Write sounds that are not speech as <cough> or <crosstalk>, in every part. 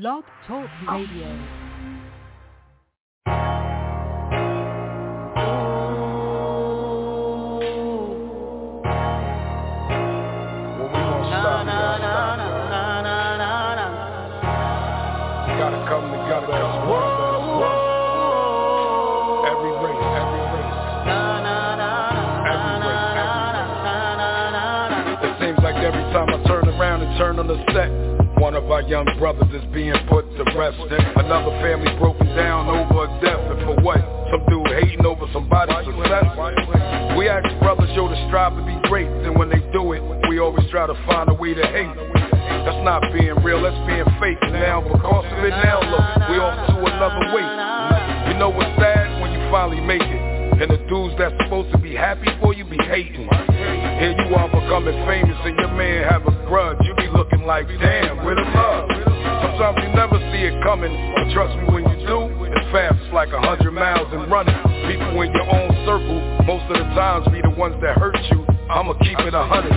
Blog Talk Radio. Turn on the set, one of our young brothers is being put to rest. And another family broken down over a death. And for what? Some dude hating over somebody's success. We ask brothers, yo, to strive to be great. And when they do it, we always try to find a way to hate. That's not being real, that's being fake. Now, because of it now, look, we off to another way. You know what's sad? When you finally make it. And the dudes that's supposed to be happy for you be hating. Here you are becoming famous and your man have a grudge. You looking like, damn, where the love? Sometimes you never see it coming, but trust me when you do, it's fast, like a hundred miles and running. People in your own circle, most of the times be the ones that hurt you. I'ma keep it a hundred.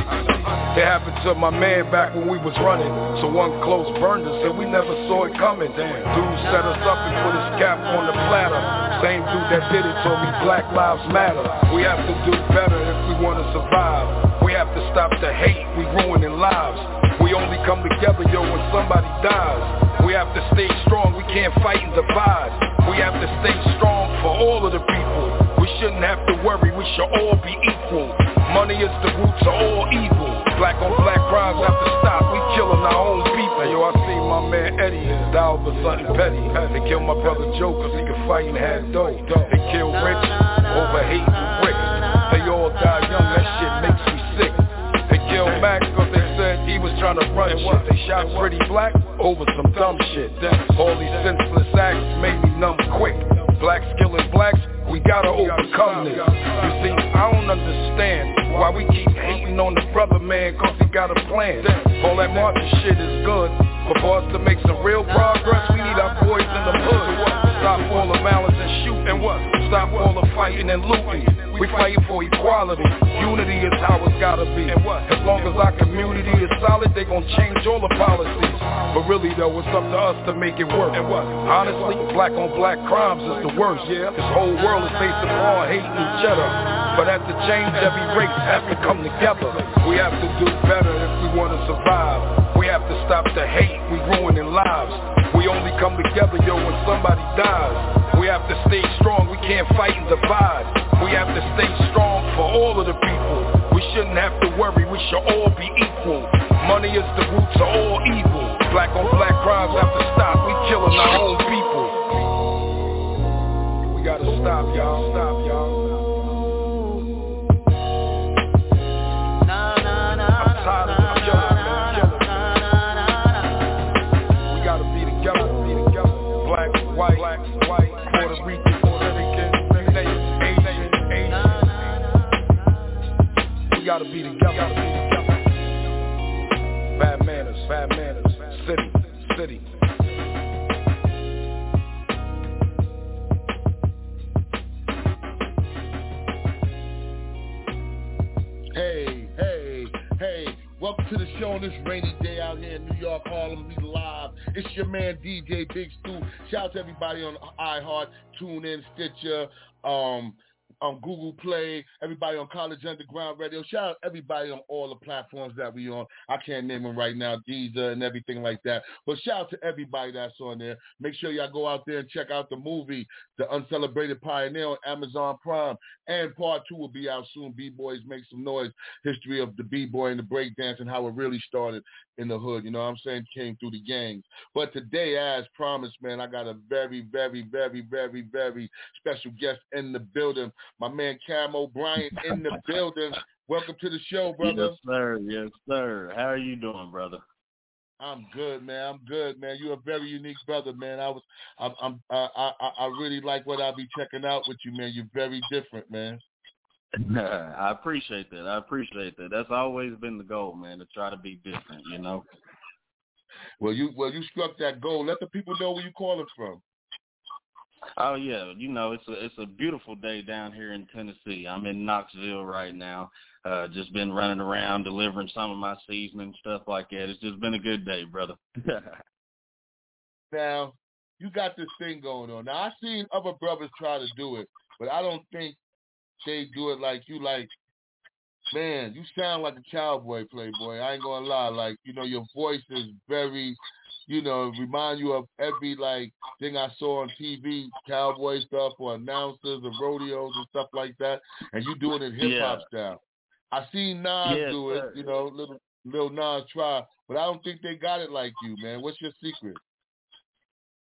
It happened to my man back when we was running. So one close burned us and we never saw it coming. Dude set us up and put his cap on the platter. Same dude that did it told me Black Lives Matter. We have to do better if we wanna survive. We have to stop the hate, we ruining lives. We only come together, yo, when somebody dies. We have to stay strong, we can't fight and divide. We have to stay strong for all of the people. We shouldn't have to worry, we should all be equal. Money is the roots of all evil. Black on black crimes have to stop, we killing our own people. Hey, yo, I seen my man Eddie die over something petty. They killed my brother Joe cause he could fight and had dough. They killed Rich over hate and brick. They all died young, that shit makes trying to run shit. They shot Pretty Black over some dumb shit. All these senseless acts made me numb quick. Blacks killing blacks, we gotta overcome this. You see, I don't understand why we keep hating on the brother man cause he got a plan. All that marching shit is good, but for us to make some real progress, we need our boys in the hood. Stop all the malice and shoot and what? Stop all the fighting and looting. We fighting for equality. Unity is how it's gotta be. As long as our community is solid, they gon' change all the policies. But really though, it's up to us to make it work. Honestly, black on black crimes is the worst. Yeah. This whole world is based upon hating each other. But at the change, every race has to come together. We have to do better if we wanna survive. We have to stop the hate, we ruining lives. We only come together, yo, when somebody dies. We have to stay strong, we can't fight and divide. We have to stay strong for all of the people. We shouldn't have to worry, we should all be equal. Money is the root of all evil. Black on black crimes have to stop, we killing our own people. We gotta stop, y'all, stop, y'all. Gotta be together. Bad manners, bad manners. City, city. Hey, hey, hey. Welcome to the show on this rainy day out here in New York, Harlem. We live. It's your man DJ Big Stu. Shout out to everybody on iHeart, TuneIn, Stitcher, um, on Google Play, everybody on College Underground Radio. Shout out everybody on all the platforms that we on. I can't name them right now, Deezer and everything like that. But shout out to everybody that's on there. Make sure y'all go out there and check out the movie, The Uncelebrated Pioneer on Amazon Prime. And part two will be out soon. B-Boys Make Some Noise, history of the B-Boy and the breakdance and how it really started in the hood. You know what I'm saying? Came through the gangs. But today, as promised, man, I got a very, very, very, very, very special guest in the building. My man Camo Brian in the building. Welcome to the show, brother. Yes, sir. Yes, sir. How are you doing, brother? I'm good, man. I'm good, man. You're a very unique brother, man. I was, I'm, I'm I, I, I really like what I'll be checking out with you, man. You're very different, man. I appreciate that. I appreciate that. That's always been the goal, man, to try to be different, you know. Well, you, well, you struck that goal. Let the people know where you calling from. Oh yeah, you know it's a it's a beautiful day down here in Tennessee. I'm in Knoxville right now. Uh, just been running around delivering some of my seasoning stuff like that. It's just been a good day, brother. <laughs> Now, you got this thing going on. Now, I've seen other brothers try to do it, but I don't think they do it like you. Like, man, you sound like a cowboy, Playboy. I ain't gonna lie. Like, you know, your voice is very, you know, remind you of every like thing I saw on TV, cowboy stuff or announcers or rodeos and stuff like that, and you doing it hip hop Yeah. style. I seen Nas Yes, do it, sir. you know, little Lil Nas try, but I don't think they got it like you, man. What's your secret?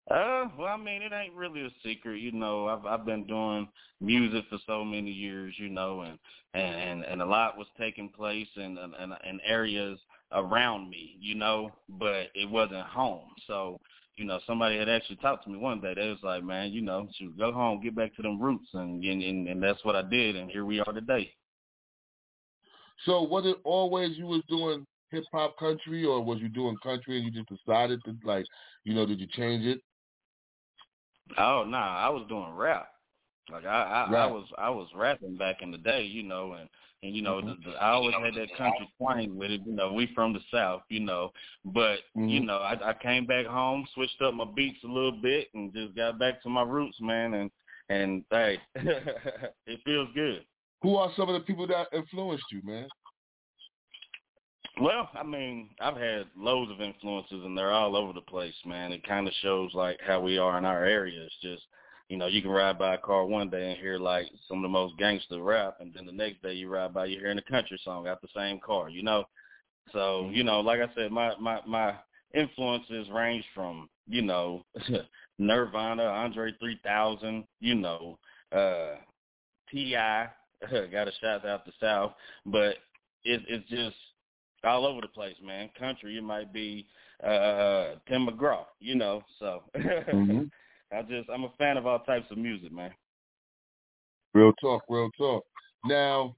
Uh, well, I mean, it ain't really a secret, you know. I've I've been doing music for so many years, you know, and and and a lot was taking place in in, in areas around me, you know, but it wasn't home. So, you know, somebody had actually talked to me one day. They was like, "Man, you know, shoot, go home, get back to them roots," and and and, and that's what I did, and here we are today. So was it always you was doing hip hop country, or was you doing country and you just decided to like, you know, did you change it? Oh nah, I was doing rap. Like I I, I was I was rapping back in the day, you know, and and you know Mhm. the, the, I always had that country twang with it. You know, we from the south, you know, but you Mhm. know I I came back home, switched up my beats a little bit, and just got back to my roots, man. And and hey, <laughs> it feels good. Who are some of the people that influenced you, man? Well, I mean, I've had loads of influences, and they're all over the place, man. It kind of shows like how we are in our area. It's just, you know, you can ride by a car one day and hear like some of the most gangster rap, and then the next day you ride by, you're hearing a country song out the same car, you know. So, you know, like I said, my my my influences range from, you know, <laughs> Nirvana, Andre 3000, you know, uh, Ti. <laughs> Got a shout out the South, but it, it's just all over the place, man. Country, it might be uh Tim McGraw, you know. So Mhm. <laughs> I just I'm a fan of all types of music, man. Real talk, real talk. Now,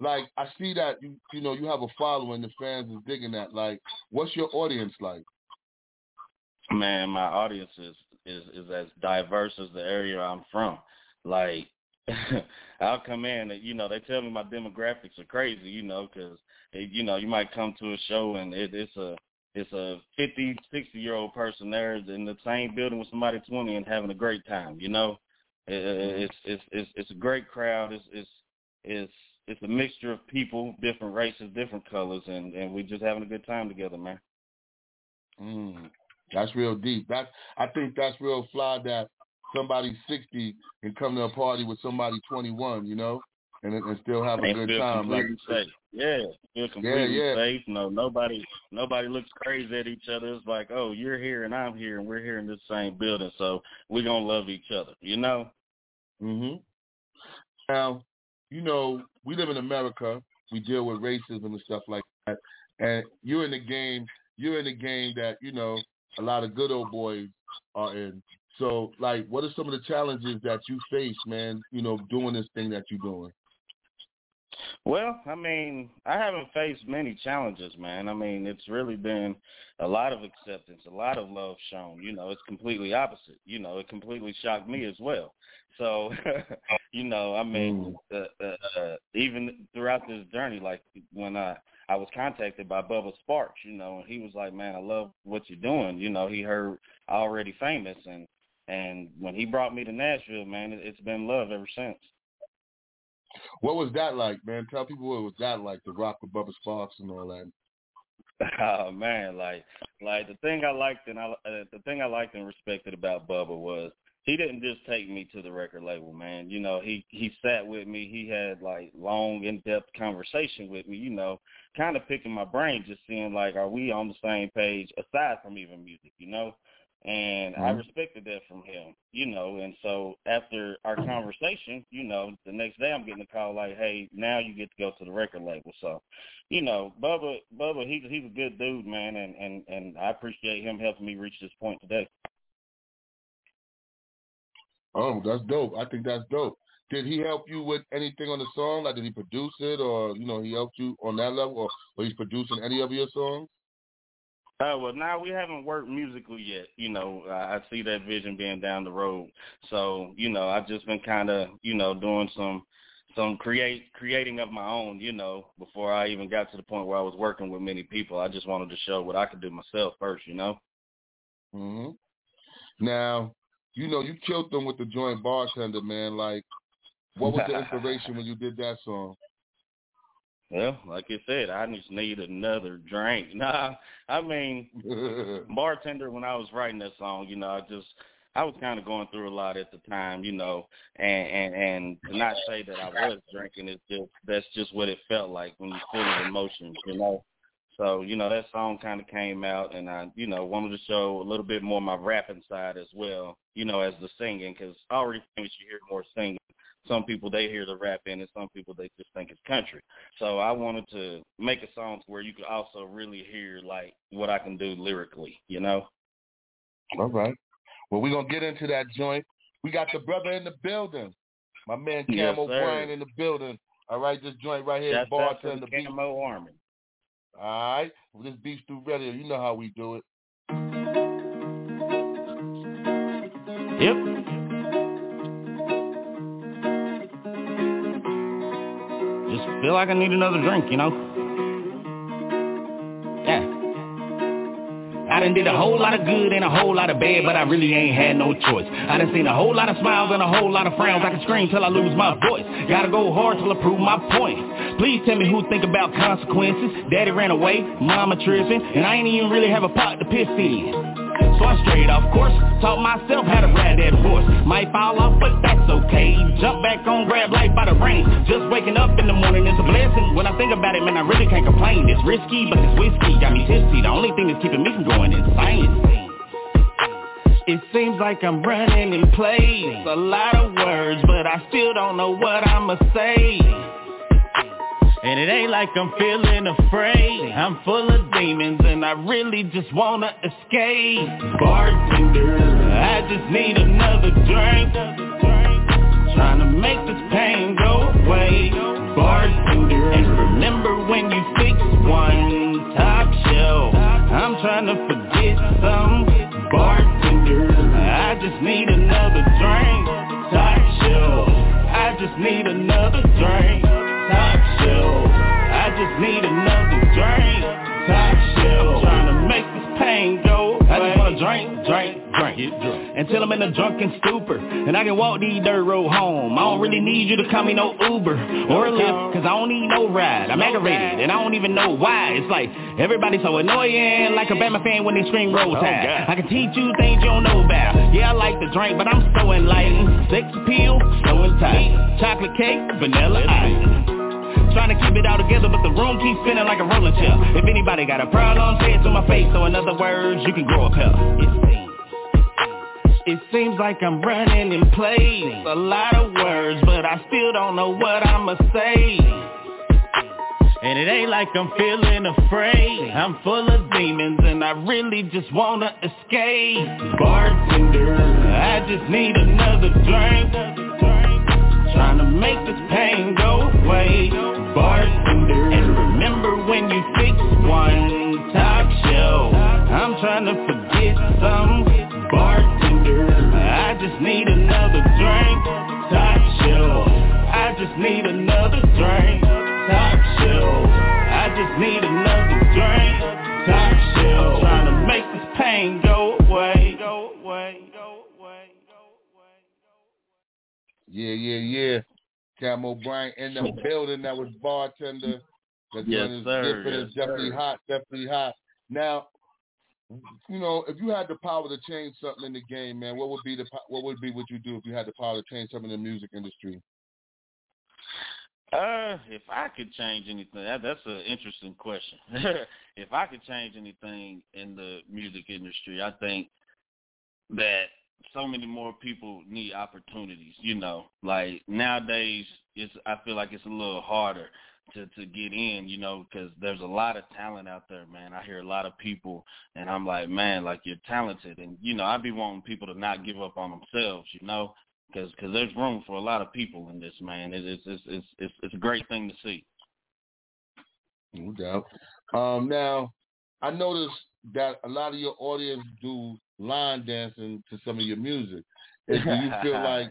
like I see that you you know you have a following, the fans is digging that. Like, what's your audience like? Man, my audience is is is as diverse as the area I'm from. Like <laughs> I'll come in and you know they tell me my demographics are crazy, you know, because you know you might come to a show and it, it's a it's a 50, 60 year old person there in the same building with somebody 20 and having a great time, you know. It, it's it's it's it's a great crowd. It's it's it's it's a mixture of people, different races, different colors, and and we're just having a good time together, man. Mm, that's real deep. That's I think that's real fly that somebody sixty can come to a party with somebody twenty one, you know, and and still have a good time. Like. Yeah, feel completely yeah. safe. No, nobody nobody looks crazy at each other. It's like, oh, you're here and I'm here and we're here in this same building, so we're gonna love each other. You know? hmm Now, you know, we live in America. We deal with racism and stuff like that. And you're in the game. You're in the game that you know a lot of good old boys are in. So, like, what are some of the challenges that you face, man? You know, doing this thing that you're doing. Well, I mean, I haven't faced many challenges, man. I mean, it's really been a lot of acceptance, a lot of love shown. You know, it's completely opposite. You know, it completely shocked me as well. So, <laughs> you know, I mean, uh, uh, uh, even throughout this journey, like when I I was contacted by Bubba Sparks, you know, and he was like, "Man, I love what you're doing." You know, he heard already famous, and and when he brought me to Nashville, man, it, it's been love ever since. What was that like, man? Tell people what was that like to rock with Bubba Sparks and all that. <laughs> Oh man, like like the thing I liked and I uh, the thing I liked and respected about Bubba was he didn't just take me to the record label, man. You know, he he sat with me. He had like long, in-depth conversation with me. You know, kind of picking my brain, just seeing like, are we on the same page aside from even music? You know, and I Mhm. respected that from him. You know, and so after our conversation, you know, the next day I'm getting a call like, hey, now you get to go to the record label. So, you know, Bubba, Bubba, he's he's a good dude, man, and and and I appreciate him helping me reach this point today. Oh, that's dope. I think that's dope. Did he help you with anything on the song? Like, did he produce it, or you know, he helped you on that level, or, or he's producing any of your songs? Uh, well, now we haven't worked musically yet. You know, I, I see that vision being down the road. So, you know, I've just been kind of, you know, doing some some create creating of my own. You know, before I even got to the point where I was working with many people, I just wanted to show what I could do myself first. You know. hmm Now, you know, you killed them with the joint bartender, man. Like, what was the inspiration when you did that song? Well, like I said, I just need another drink. <laughs> Nah, I mean, <laughs> bartender. When I was writing that song, you know, I just I was kind of going through a lot at the time, you know, and and and to not say that I was drinking is just that's just what it felt like when you're of emotions, you know. So you know that song kind of came out, and I you know wanted to show a little bit more my rapping side as well, you know, as the singing, because I already think you hear more singing. Some people they hear the rap in and some people they just think it's country. So I wanted to make a song where you could also really hear like what I can do lyrically, you know. All right. Well, we're going to get into that joint. We got the brother in the building. My man Camo yes, Brian in the building. All right, this joint right here, That's bartender. the Camo Army. All right, well, this Beef Stew Radio, you know how we do it. Yep. Feel like I need another drink, you know. Yeah. I done did a whole lot of good and a whole lot of bad, but I really ain't had no choice. I done seen a whole lot of smiles and a whole lot of frowns. I can scream till I lose my voice. Gotta go hard till I prove my point. Please tell me who think about consequences. Daddy ran away, mama tripping, and I ain't even really have a pot to piss in. So I'm straight off course, taught myself how to ride that horse. Might fall off, but that's okay. Jump back on, grab life by the reins. Just waking up in the morning is a blessing. When I think about it, man, I really can't complain. It's risky, but this whiskey got me tipsy. The only thing that's keeping me from going insane. It seems like I'm running in place. A lot of words, but I still don't know what I'ma say. And it ain't like I'm feeling afraid. I'm full of demons and I really just wanna escape. Bartender, I just need another drink. Trying to make this pain go away. Bartender, and remember when you fixed one top shelf. I'm trying to forget some. Bartender, I just need another drink. Top shelf, I just need another drink. Top shelf. I just need another drink, top shelf. Trying to make this pain go away. I just wanna drink, drink, drink, get drunk. Until I'm in a drunken stupor And I can walk these dirt road home. I don't really need you to call me no Uber Or a Lyft Cause I don't need no ride. I'm aggravated and I don't even know why. It's like everybody's so annoying Like a Bama fan when they scream roll oh, tide. I can teach you things you don't know about. Yeah, I like to drink but I'm so enlightened. Sex appeal, so and tight Chocolate cake, vanilla ice Trying to keep it all together, but the room keeps spinning like a rolling chair. If anybody got a problem, say it to my face. So in other words, you can grow a pair. It seems. It seems like I'm running in place. A lot of words, but I still don't know what I'ma say. And it ain't like I'm feeling afraid I'm full of demons and I really just wanna escape Bartender, I just need another drink Trying to make this pain go away. Bartender And remember when you fixed one top shelf. I'm trying to forget some Bartender. I just need another drink Top shelf. I just need another drink Top shelf. I just need another drink Top shelf. Trying to make this pain go away Go away Yeah, yeah, yeah. Camo Brian in the <laughs> building that was bartender. That yes, is sir. different. Yes, it's definitely sir. hot, definitely hot. Now, you know, if you had the power to change something in the game, man, what would be the what would be what you do if you had the power to change something in the music industry? Uh, if I could change anything, that, that's an interesting question. <laughs> if I could change anything in the music industry, I think that so many more people need opportunities. You know, like nowadays, it's I feel like it's a little harder to to get in. You know, because there's a lot of talent out there, man. I hear a lot of people, and I'm like, man, like you're talented, and you know, I'd be wanting people to not give up on themselves. You know, because cause there's room for a lot of people in this, man. It, it's it's it's it's it's a great thing to see. No doubt. Um, now, I noticed that a lot of your audience do line dancing to some of your music. do you feel <laughs> like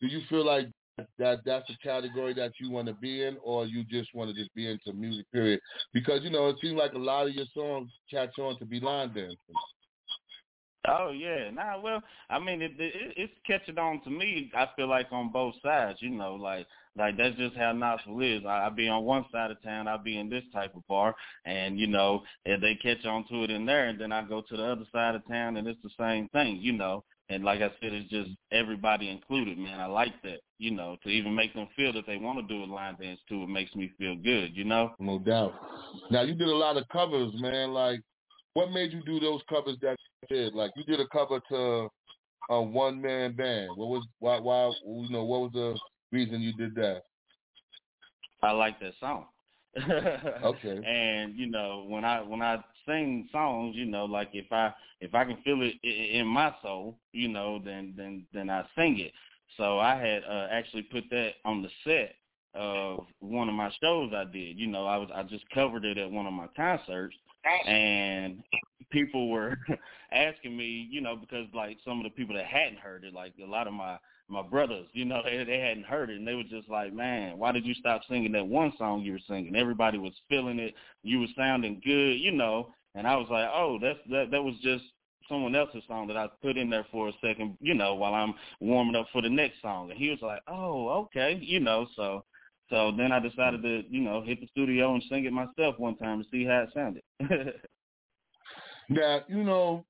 do you feel like that that's a category that you want to be in, or you just want to just be into music? Period. Because you know it seems like a lot of your songs catch on to be line dancing. Oh yeah, nah. Well, I mean, it, it, it's catching on to me. I feel like on both sides, you know, like like that's just how Knoxville is. I, I be on one side of town, I be in this type of bar, and you know, if they catch on to it in there, and then I go to the other side of town, and it's the same thing, you know. And like I said, it's just everybody included, man. I like that, you know, to even make them feel that they want to do a line dance too. It makes me feel good, you know. No doubt. Now you did a lot of covers, man. Like, what made you do those covers that you did? Like, you did a cover to a one man band. What was why? Why you know what was the reason you did that? I like that song. <laughs> okay. And you know, when I when I sing songs, you know, like if I if I can feel it in my soul, you know, then then then I sing it. So I had uh, actually put that on the set of one of my shows I did. You know, I was I just covered it at one of my concerts, and people were <laughs> asking me, you know, because like some of the people that hadn't heard it, like a lot of my my brothers, you know, <laughs> they they hadn't heard it and they were just like, Man, why did you stop singing that one song you were singing? Everybody was feeling it, you were sounding good, you know. And I was like, Oh, that's that that was just someone else's song that I put in there for a second, you know, while I'm warming up for the next song. And he was like, Oh, okay, you know, so so then I decided mm. to, you know, hit the studio and sing it myself one time to see how it sounded. <laughs> now, you know,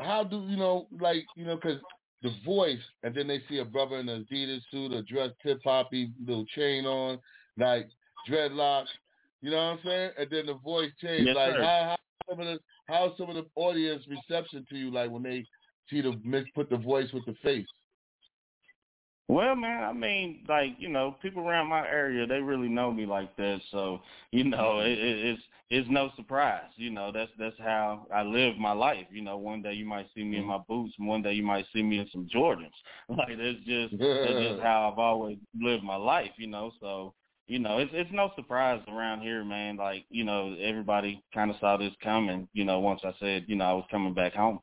how do you know, like, you know, because the voice, and then they see a brother in an Adidas suit, a dress tip hoppy, little chain on, like dreadlocks. You know what I'm saying? And then the voice change. Yes, like sir. how how some of the how some of the audience reception to you, like when they see the mix, put the voice with the face. Well, man, I mean, like you know, people around my area they really know me like that, so you know, mm-hmm. it, it, it's it's no surprise. You know, that's that's how I live my life. You know, one day you might see me in mm-hmm. my boots, and one day you might see me in some Jordans. <laughs> Like that's just that's just how I've always lived my life. You know, so you know, it's it's no surprise around here, man. Like you know, everybody kind of saw this coming. You know, once I said you know I was coming back home.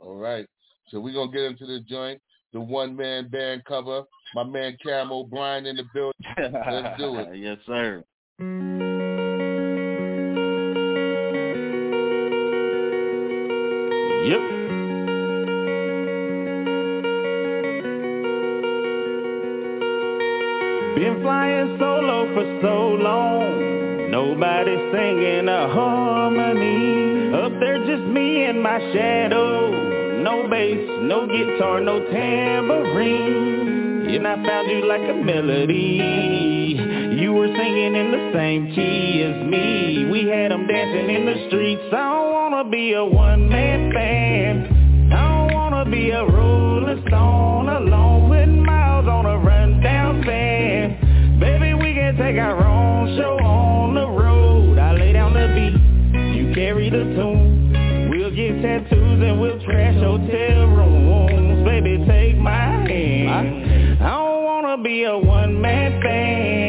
All right, so we're gonna get into the joint the one man band cover. My man Camo Brian in the building. Let's do it. <laughs> yes, sir. Yep. Been flying solo for so long. Nobody singing a harmony. Up there just me and my shadow. No bass, no guitar, no tambourine. And I found you like a melody. You were singing in the same key as me. We had them dancing in the streets. I don't wanna be a one-man band. I don't wanna be a rolling stone alone with miles on a rundown van. Baby, we can take our own show on the road. I lay down the beat, you carry the tune. We'll get tattoos and we'll trash hotel rooms. Baby, take my hand. I don't wanna be a one-man band.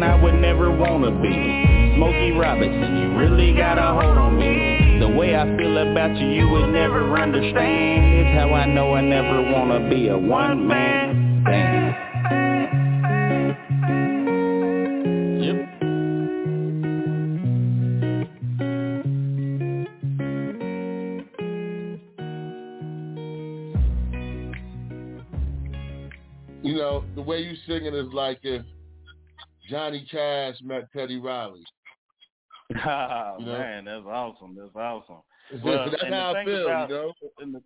Man I would never wanna be. Smokey Robinson, you really got a hold on me. The way I feel about you, you would never understand. It's how I know I never wanna be a one man band. You know, the way way you singing is like if Johnny Cash met Teddy Riley. Oh, <laughs> you know? man, that's awesome. That's awesome. Well, that's how I feel, about, you know. The,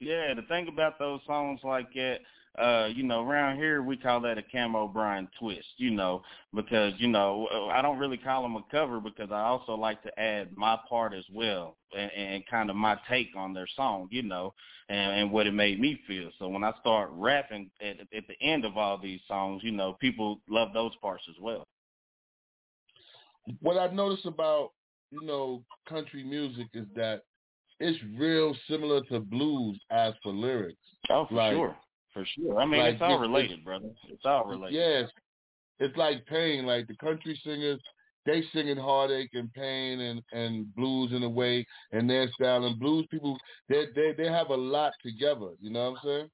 yeah, the thing about those songs like that, uh, you know, around here we call that a Camo Brian twist, you know, because, you know, I don't really call them a cover because I also like to add my part as well and, and kind of my take on their song, you know, and, and what it made me feel. So when I start rapping at, at the end of all these songs, you know, people love those parts as well. What I've noticed about, you know, country music is that it's real similar to blues as for lyrics. Oh, for like, sure. For sure. I mean, like, it's all related, it's, brother. It's all related. Yes. It's like pain. Like the country singers, they singing heartache and pain and and blues in a way, and their style and blues people, they they they have a lot together. You know what I'm saying?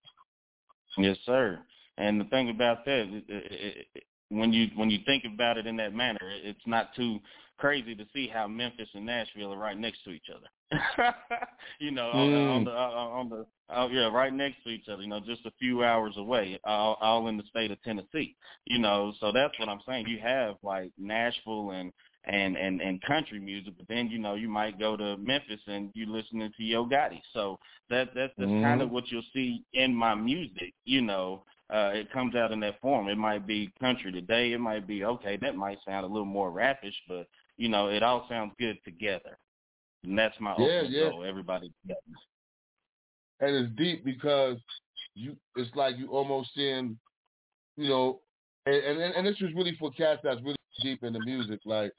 Yes, sir. And the thing about that, it, it, it, when you when you think about it in that manner, it's not too crazy to see how Memphis and Nashville are right next to each other. <laughs> you know, mm. on, on the on the oh yeah, right next to each other. You know, just a few hours away, all, all in the state of Tennessee. You know, so that's what I'm saying. You have like Nashville and and and and country music, but then you know you might go to Memphis and you're listening to Yo Gotti. So that that's that's mm. kind of what you'll see in my music. You know, uh, it comes out in that form. It might be country today. It might be okay. That might sound a little more rapish, but you know, it all sounds good together. And that's my yeah, ultimate yeah. goal. Everybody. And it's deep because you it's like you almost seeing, you know, and and, and this was really for cats that's really deep in the music. Like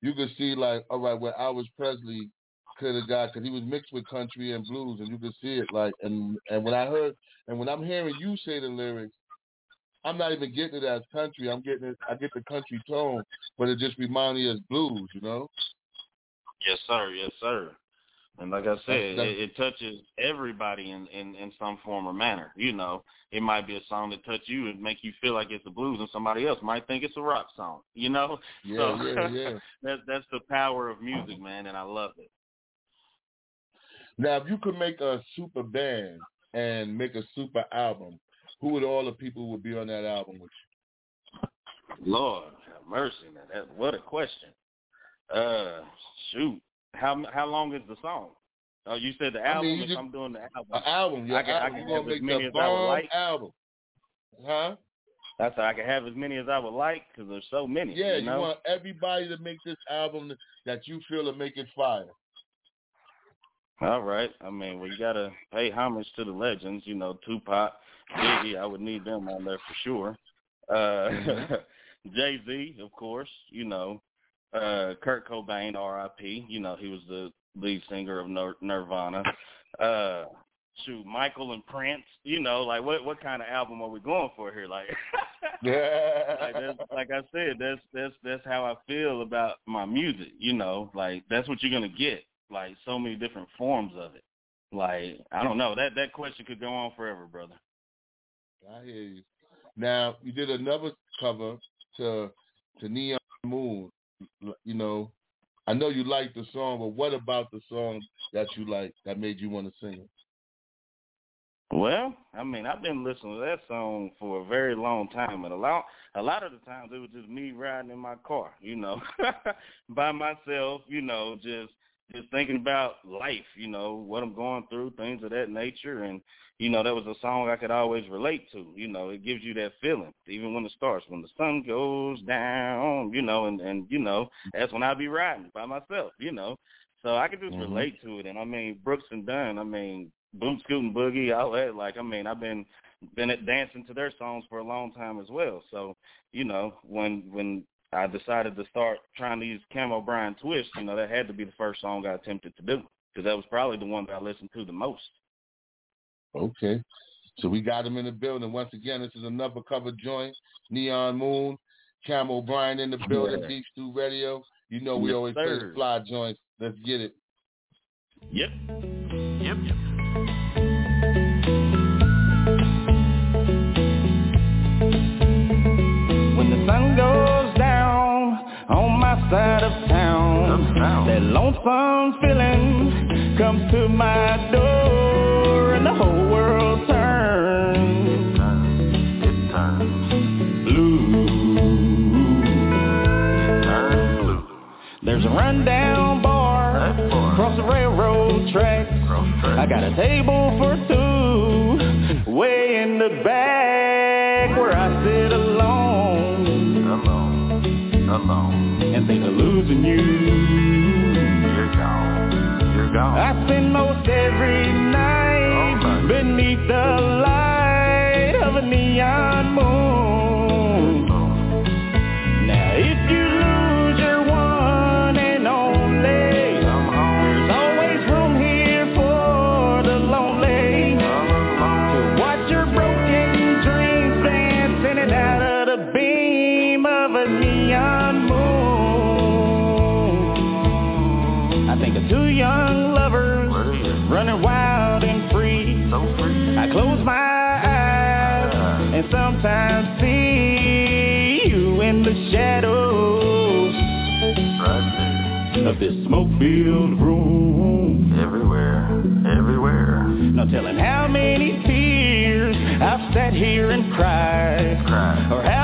you could see like, all right, where Elvis Presley could have got because he was mixed with country and blues, and you could see it. Like, and and when I heard and when I'm hearing you say the lyrics, I'm not even getting it as country. I'm getting it. I get the country tone, but it just reminds me as blues. You know. Yes, sir. Yes, sir. And like I said, it, it touches everybody in, in in some form or manner. You know, it might be a song that touch you and make you feel like it's the blues, and somebody else might think it's a rock song. You know, yeah, <laughs> so, yeah, yeah. <laughs> that's that's the power of music, man, and I love it. Now, if you could make a super band and make a super album, who would all the people would be on that album with you? Lord have mercy, man. That, what a question. Uh, shoot. How how long is the song? Oh, you said the album. I mean, if just, I'm doing the album, an album. Your I can, album. I can have as many as I would like. Album, huh? That's I can have as many as I would like because there's so many. Yeah, you, know? you want everybody to make this album that you feel to make it fire. All right. I mean, well, you gotta pay homage to the legends. You know, Tupac, Biggie. I would need them on there for sure. Uh, mm-hmm. <laughs> Jay Z, of course. You know, uh, Kurt Cobain, R.I.P. You know, he was the lead singer of Nir- Nirvana. Uh, shoot, Michael and Prince. You know, like what what kind of album are we going for here? Like, <laughs> yeah, like, that's, like I said, that's that's that's how I feel about my music. You know, like that's what you're gonna get like so many different forms of it. Like I don't know that that question could go on forever, brother. I hear you. Now you did another cover to to Neon Moon. You know, I know you like the song, but what about the song that you like that made you want to sing it? Well, I mean, I've been listening to that song for a very long time, and a lot, a lot of the times it was just me riding in my car, you know, <laughs> by myself, you know, just just thinking about life, you know, what I'm going through, things of that nature. And, you know, that was a song I could always relate to. You know, it gives you that feeling, even when it starts, when the sun goes down, you know, and, and you know, that's when I be riding by myself, you know. So I could just mm-hmm. relate to it. And, I mean, Brooks and Dunn, I mean, Boom Scootin' Boogie, all that. Like, I mean, I've been been dancing to their songs for a long time as well. So, you know, when when I decided to start trying to use Camo Brian Twist, you know, that had to be the first song I attempted to do because that was probably the one that I listened to the most. Okay. So we got him in the building. Once again, this is another cover joint. Neon Moon, Camo Brian in the building, yeah. Stew Radio. You know we yes, always sir. play the fly joints. Let's get it. Yep. Out of town. That lonesome feeling comes to my door and the whole world turns. Blue. There's a rundown bar, across the railroad tracks. Track. I got a table for two way in the back where I sit alone. Alone losing you. You're gone, you're gone. I spend most every night oh, beneath the light sometimes see you in the shadows of this smoke-filled room. Everywhere, everywhere. No telling how many tears I've sat here and cried, or how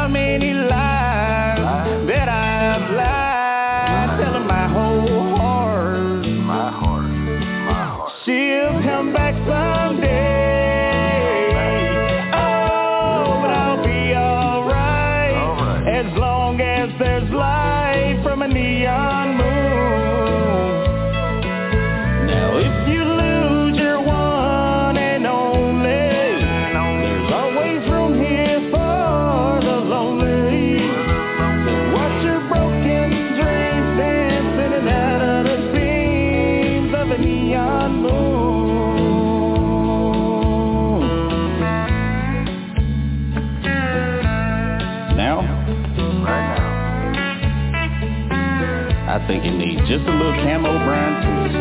think it needs just a little Camo Brian twist.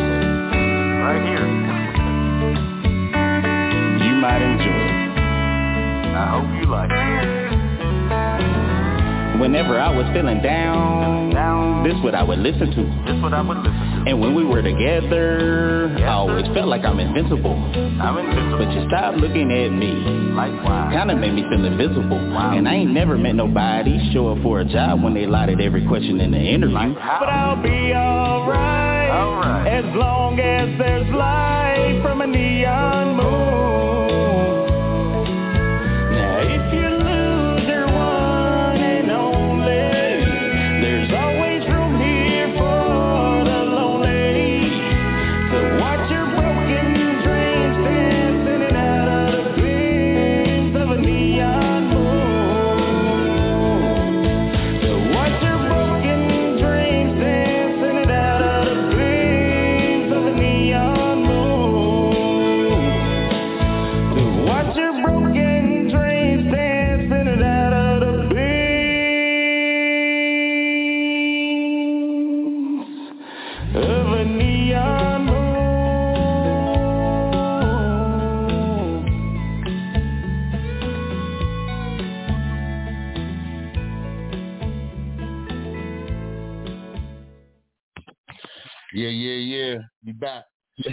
Right here. You might enjoy it. I hope you like it. Whenever I was feeling down, this what I would listen to. This what I would listen to. And when we were together, I always felt like I'm invincible. I'm invincible. But you stopped looking at me. Likewise. Kinda made me feel invisible. And I ain't never met nobody show up for a job when they lied at every question in the interview. But I'll be alright. Alright. As long as there's light from a neon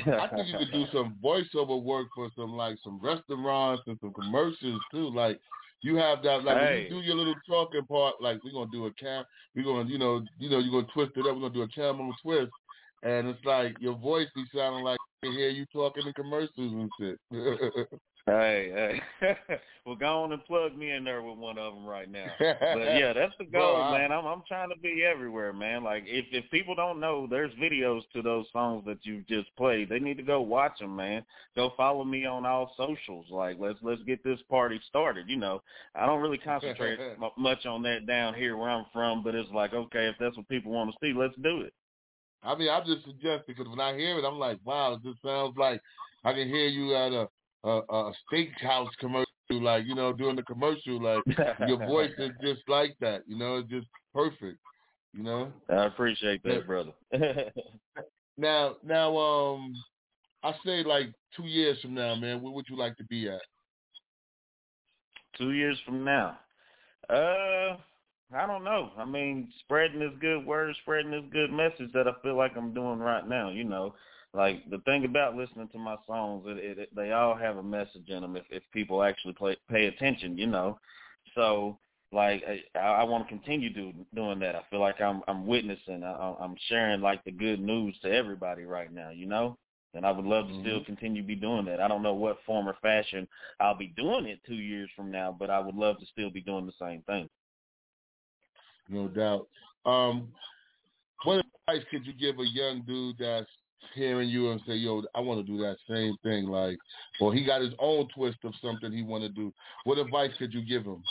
I think you could do some voiceover work for some like some restaurants and some commercials too. Like you have that like when Hey. you do your little talking part, like we're gonna do a cam we're gonna you know you know, you're gonna twist it up, we're gonna do a camel twist and it's like your voice be sounding like I can hear you talking in commercials and shit. <laughs> Hey, <laughs> hey. <laughs> well, go on and plug me in there with one of them right now. But yeah, that's the <laughs> goal, Bro, man. I'm I'm trying to be everywhere, man. Like if if people don't know, there's videos to those songs that you just played. They need to go watch them, man. Go follow me on all socials. Like let's let's get this party started. You know, I don't really concentrate mu- much on that down here where I'm from, but it's like okay, if that's what people want to see, let's do it. I mean, I'm just suggesting because when I hear it, I'm like, wow, it just sounds like I can hear you at a a, a steakhouse commercial, like you know, doing the commercial, like <laughs> your voice is just like that. You know, it's just perfect. You know. I appreciate that, Yeah. brother. <laughs> Now, now, um, I say like two years from now, man, where would you like to be at? two years from now? Uh, I don't know. I mean, spreading this good word, spreading this good message that I feel like I'm doing right now. You know, like the thing about listening to my songs, it, it, they all have a message in them if if people actually play, pay attention. You know, so like I, I want to continue do, doing that. I feel like I'm I'm witnessing, I, I'm sharing like the good news to everybody right now, you know. And I would love to mm-hmm. still continue to be doing that. I don't know what form or fashion I'll be doing it two years from now, but I would love to still be doing the same thing. No doubt. Um, what advice could you give a young dude that's hearing you and say, "Yo, I want to do that same thing," like, or he got his own twist of something he want to do? What advice could you give him?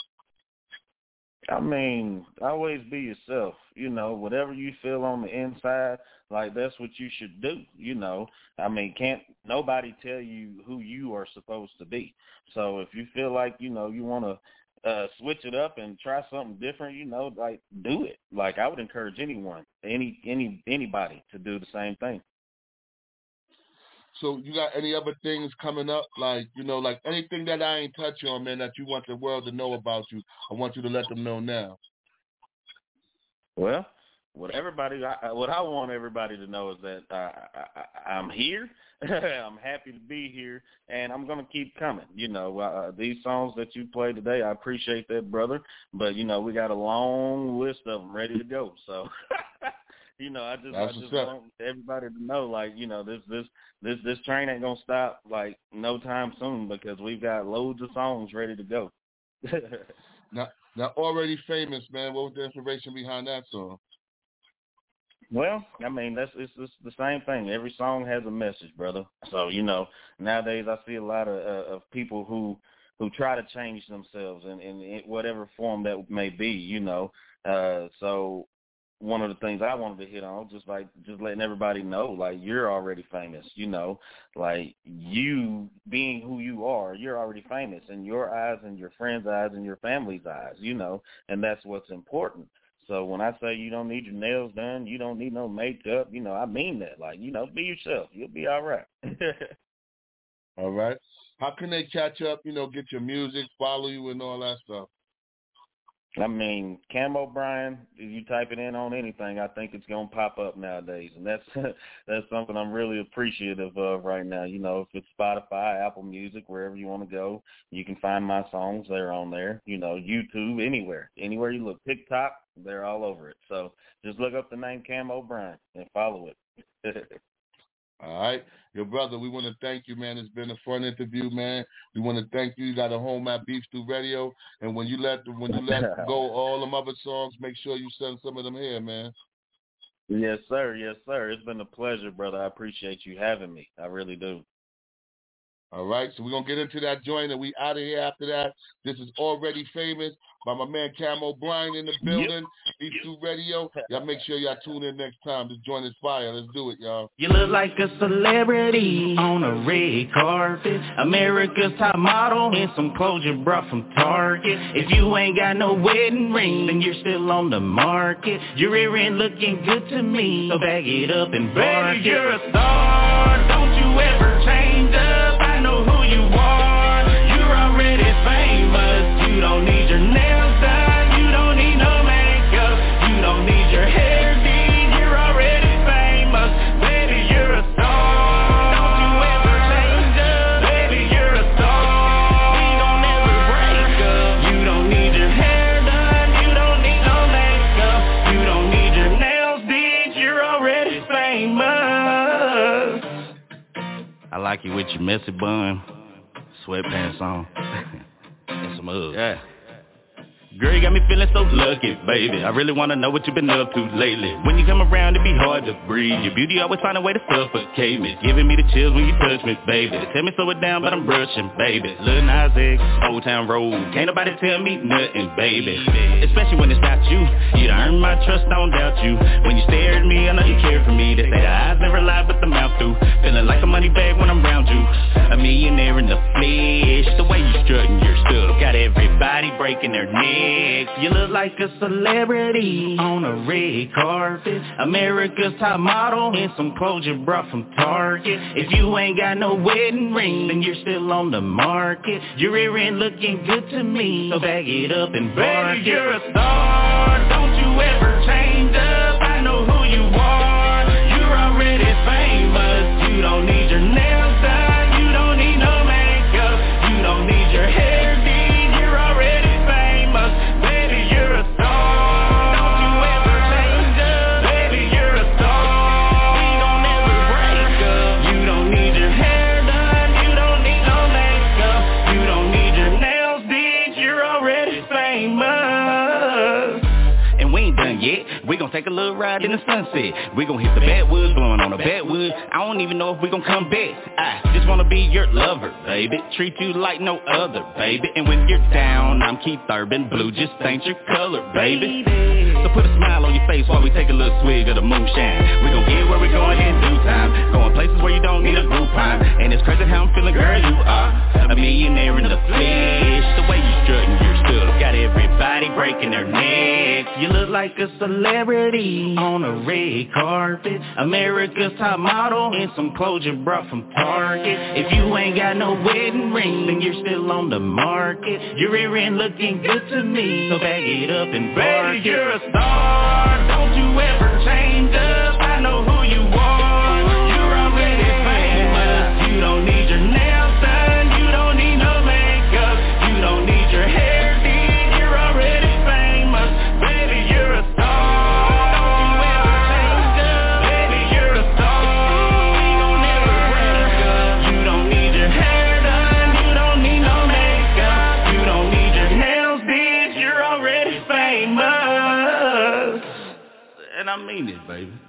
I mean, always be yourself. You know, whatever you feel on the inside, like that's what you should do. You know, I mean, can't nobody tell you who you are supposed to be. So if you feel like you know you want to uh switch it up and try something different, you know, like do it. Like I would encourage anyone, any any anybody to do the same thing. So you got any other things coming up, like you know, like anything that I ain't touch on, man, that you want the world to know about you? I want you to let them know now. Well, what everybody, what I want everybody to know is that I, I, I'm here. <laughs> I'm happy to be here, and I'm gonna keep coming. You know, uh, these songs that you played today, I appreciate that, brother. But you know, we got a long list of them ready to go. So <laughs> you know, I just That's I just want everybody to know, like, you know, this this this this train ain't gonna stop like no time soon because we've got loads of songs ready to go. <laughs> now, now already famous, man. What was the inspiration behind that song? Well, I mean that's it's, it's the same thing. Every song has a message, brother. So you know, nowadays I see a lot of uh, of people who who try to change themselves in, in, in whatever form that may be. You know, uh, so one of the things I wanted to hit on, just like just letting everybody know, like you're already famous, you know, like you being who you are, you're already famous in your eyes and your friends' eyes and your family's eyes, you know, and that's what's important. So when I say you don't need your nails done, you don't need no makeup, you know, I mean that. Like, you know, be yourself. You'll be all right. <laughs> all right. How can they catch up, you know, get your music, follow you and all that stuff? I mean, Camo Brian. If you type it in on anything, I think it's gonna pop up nowadays, and that's <laughs> that's something I'm really appreciative of right now. You know, if it's Spotify, Apple Music, wherever you want to go, you can find my songs. They're on there. You know, YouTube, anywhere, anywhere you look, TikTok, they're all over it. So just look up the name Camo Brian and follow it. <laughs> All right. Your brother, we want to thank you, man. It's been a fun interview, man. We want to thank you. You got a home at Beef Stew Radio. And when you let when you let <laughs> go all them other songs, make sure you send some of them here, man. Yes, sir. Yes, sir. It's been a pleasure, brother. I appreciate you having me. I really do. All right, so we're going to get into that joint and we out of here after that. This is Already Famous by my man Camo Brian in the building. Yep. E2 Radio. Y'all make sure y'all tune in next time. This joint is fire. Let's do it, y'all. You look like a celebrity on a red carpet. America's top model in some clothes you brought from Target. If you ain't got no wedding ring, then you're still on the market. Your ear ain't looking good to me, so bag it up and bark Baby, you're a star. Don't you ever change up. You with your messy bun, sweatpants on, <laughs> and some Uggs. Yeah. Girl, you got me feeling so lucky, baby. I really wanna know what you've been up to lately. When you come around, it be hard to breathe. Your beauty always find a way to suffocate me. Giving me the chills when you touch me, baby. Tell me slow it down, but I'm rushing, baby. Lil Nas X, Old Town Road. Can't nobody tell me nothing, baby. Especially when it's not you. You earn my trust, don't doubt you. When you stare at me, I know you care for me. They say the eyes never lie, but the mouth do. Feeling like a money bag when I'm around you. A millionaire in the flesh. The way you strut strutting your stuff. Got everybody breaking their necks. You look like a celebrity on a red carpet. America's top model in some clothes you brought from Target. If you ain't got no wedding ring, then you're still on the market. Your ear ain't looking good to me, so bag it up and bark Baby, you're a star. Don't you ever change up. I know who you are. You're already famous. You don't need ride in the sunset. We gon' hit the backwoods, blowing on the backwoods. I don't even know if we gon' come back. I just wanna be your lover, baby. Treat you like no other, baby. And when you're down, I'm Keith Urban. Blue just ain't your color, baby. So put a smile on your face while we take a little swig of the moonshine. We gon' get where we're going in due time. Going places where you don't need a Groupon. And it's crazy how I'm feeling, girl, you are a millionaire in the flesh. The way you strutting your stuff got everybody breaking their necks. You look like a celebrity on a red carpet. America's top model in some clothes you brought from Target. If you ain't got no wedding ring, then you're still on the market. Your ear end looking good to me, so bag it up and bark Baby, you're a star. Don't you ever change up. Baby.